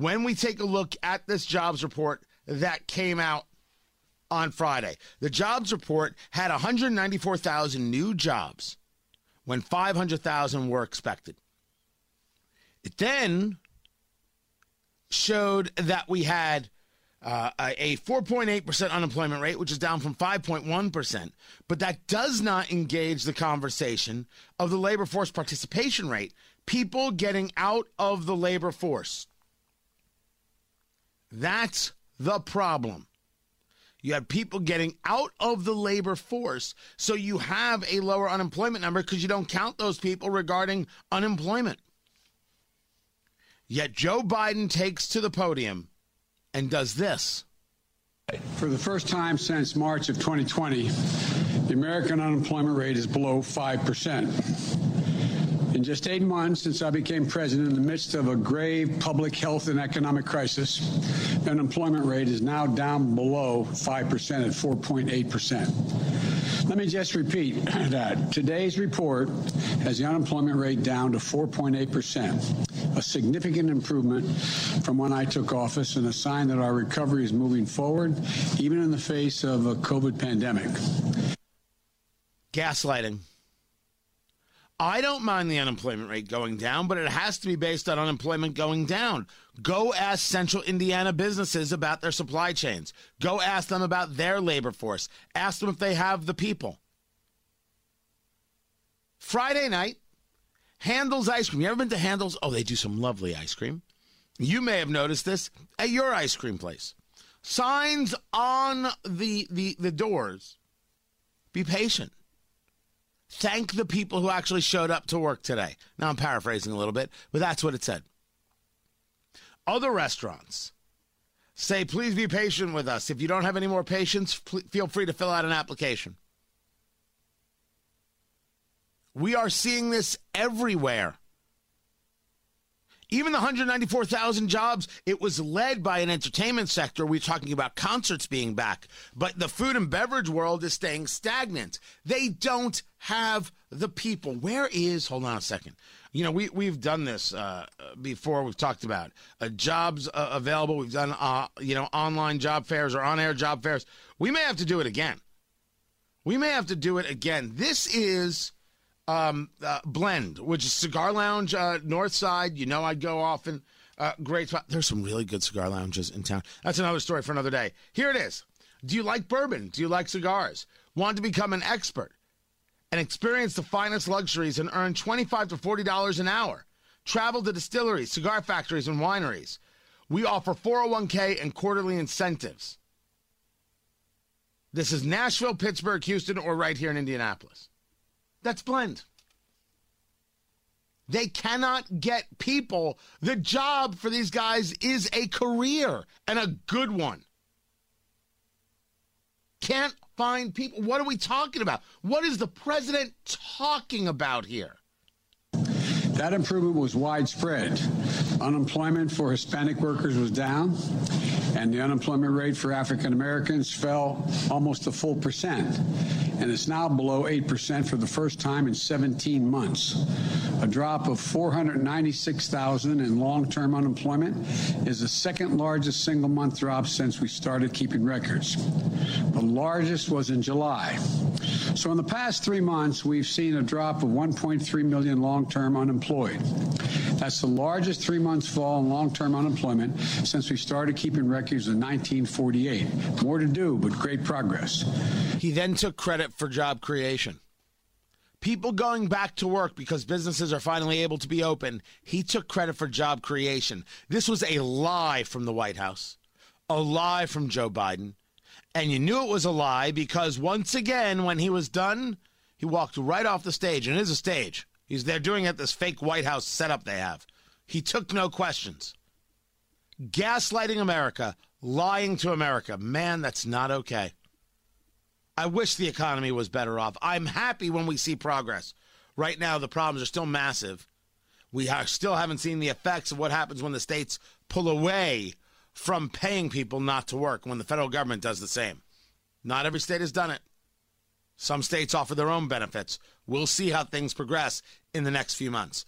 when we take a look at this jobs report that came out on Friday, the jobs report had 194,000 new jobs when 500,000 were expected. It then showed that we had uh, a 4.8% unemployment rate, which is down from 5.1%. But that does not engage the conversation of the labor force participation rate, people getting out of the labor force. That's the problem. You have people getting out of the labor force, so you have a lower unemployment number because you don't count those people regarding unemployment. Yet Joe Biden takes to the podium and does this. For the first time since March of 2020, the American unemployment rate is below 5%. In just eight months since I became president, in the midst of a grave public health and economic crisis, the unemployment rate is now down below 5% at 4.8%. Let me just repeat that. Today's report has the unemployment rate down to 4.8%, a significant improvement from when I took office and a sign that our recovery is moving forward, even in the face of a COVID pandemic. Gaslighting. I don't mind the unemployment rate going down, but it has to be based on unemployment going down. Go ask central Indiana businesses about their supply chains. Go ask them about their labor force. Ask them if they have the people. Friday night, Handel's Ice Cream. You ever been to Handel's? Oh, they do some lovely ice cream. You may have noticed this at your ice cream place. Signs on the, the, the doors. Be patient thank the people who actually showed up to work today. Now I'm paraphrasing a little bit, but that's what it said. Other restaurants say, please be patient with us. If you don't have any more patience, feel free to fill out an application. We are seeing this everywhere. Even the 194,000 jobs, it was led by an entertainment sector. We're talking about concerts being back, but the food and beverage world is staying stagnant. They don't have the people. Where is, hold on a second. You know, we, we've done this uh, before. We've talked about uh, jobs uh, available. We've done, uh, you know, online job fairs or on air job fairs. We may have to do it again. We may have to do it again. This is um, uh, Blend, which is Cigar Lounge, uh, North Side. You know, I go often. Uh, great spot. There's some really good cigar lounges in town. That's another story for another day. Here it is. Do you like bourbon? Do you like cigars? Want to become an expert and experience the finest luxuries and earn 25 to $40 an hour? Travel to distilleries, cigar factories, and wineries. We offer 401k and quarterly incentives. This is Nashville, Pittsburgh, Houston, or right here in Indianapolis. That's blend. They cannot get people. The job for these guys is a career and a good one. Can't find people. What are we talking about? What is the president talking about here? That improvement was widespread. Unemployment for Hispanic workers was down, and the unemployment rate for African Americans fell almost a full percent and it's now below 8% for the first time in 17 months. A drop of 496,000 in long-term unemployment is the second largest single month drop since we started keeping records. The largest was in July. So in the past three months, we've seen a drop of 1.3 million long-term unemployed. That's the largest three months fall in long-term unemployment since we started keeping records in 1948. More to do, but great progress. He then took credit for job creation. People going back to work because businesses are finally able to be open. He took credit for job creation. This was a lie from the White House, a lie from Joe Biden. And you knew it was a lie because once again, when he was done, he walked right off the stage. And it is a stage. He's there doing it this fake White House setup they have. He took no questions. Gaslighting America, lying to America. Man, that's not okay. I wish the economy was better off. I'm happy when we see progress. Right now, the problems are still massive. We are, still haven't seen the effects of what happens when the states pull away from paying people not to work when the federal government does the same. Not every state has done it. Some states offer their own benefits. We'll see how things progress in the next few months.